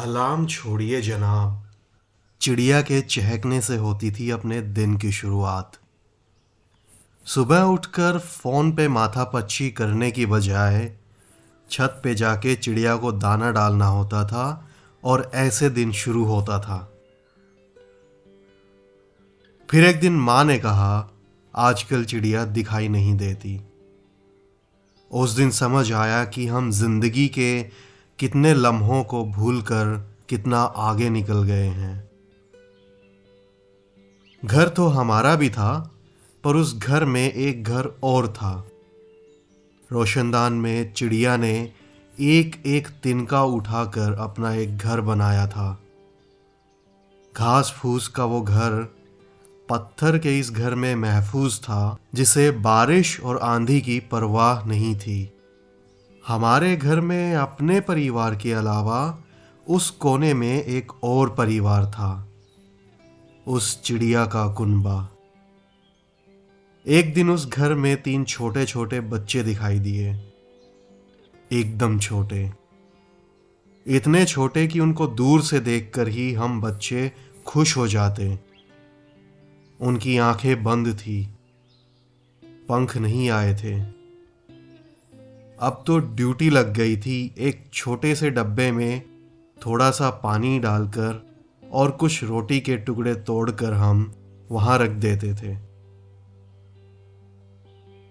Alarm छोड़िए जनाब। चिड़िया के चहकने से होती थी अपने दिन की शुरुआत। सुबह उठकर फ़ोन पे माथा पच्ची करने की बजाय छत पे जाके चिड़िया को दाना डालना होता था और ऐसे दिन शुरू होता था। फिर एक दिन माँ ने कहा, आजकल चिड़िया दिखाई नहीं देती। उस दिन समझ आया कि हम ज़िंदगी के कितने लम्हों को भूलकर कितना आगे निकल गए हैं। घर तो हमारा भी था, पर उस घर में एक घर और था। रोशनदान में चिड़िया ने एक एक तिनका उठाकर अपना एक घर बनाया था। घास फूस का वो घर पत्थर के इस घर में महफूज था, जिसे बारिश और आंधी की परवाह नहीं थी। हमारे घर में अपने परिवार के अलावा उस कोने में एक और परिवार था, उस चिड़िया का कुनबा। एक दिन उस घर में तीन छोटे छोटे बच्चे दिखाई दिए, एकदम छोटे। इतने छोटे कि उनको दूर से देखकर ही हम बच्चे खुश हो जाते। उनकी आँखें बंद थी, पंख नहीं आए थे। अब तो ड्यूटी लग गई थी एक छोटे से डब्बे में थोड़ा सा पानी डालकर और कुछ रोटी के टुकड़े तोड़कर हम वहाँ रख देते थे।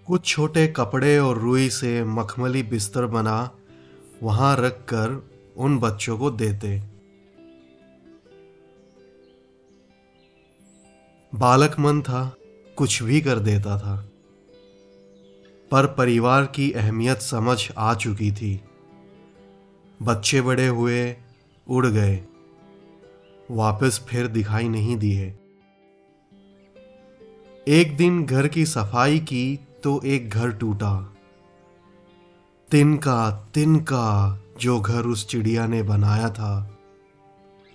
कुछ छोटे कपड़े और रुई से मखमली बिस्तर बना वहाँ रखकर उन बच्चों को देते। बालक मन था, कुछ भी कर देता था। पर परिवार की अहमियत समझ आ चुकी थी। बच्चे बड़े हुए, उड़ गए। वापस फिर दिखाई नहीं दिए। एक दिन घर की सफ़ाई की तो एक घर टूटा। तिनका तिनका, जो घर उस चिड़िया ने बनाया था,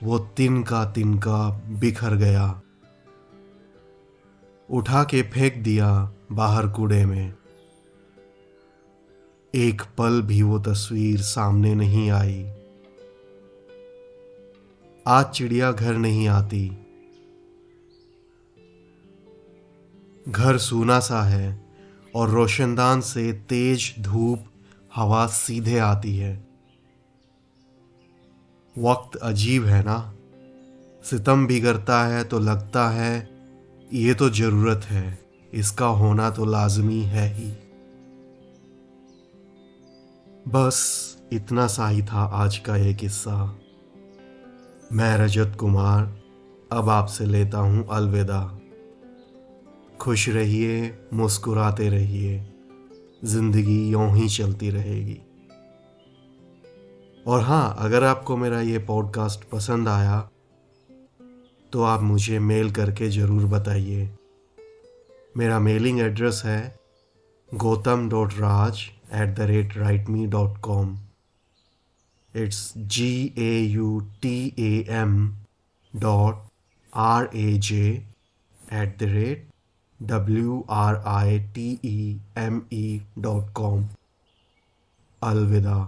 वो तिनका तिनका बिखर गया। उठा के फेंक दिया बाहर कूड़े में। एक पल भी वो तस्वीर सामने नहीं आई। आज चिड़िया घर नहीं आती। घर सूना सा है और रोशनदान से तेज धूप हवा सीधे आती है। वक्त अजीब है ना? सितम भी करता है तो लगता है, ये तो ज़रूरत है, इसका होना तो लाजमी है ही। बस इतना सा ही था आज का ये किस्सा। मैं रजत कुमार, अब आपसे लेता हूँ अलविदा। खुश रहिए, मुस्कुराते रहिए, ज़िंदगी यूँ ही चलती रहेगी। और हाँ अगर आपको मेरा ये पॉडकास्ट पसंद आया तो आप मुझे मेल करके ज़रूर बताइए। मेरा मेलिंग एड्रेस है gotam.raj at the rate writeme.com. It's G A U T A M dot R A J at the rate W R I T E M E dot com. Alvida.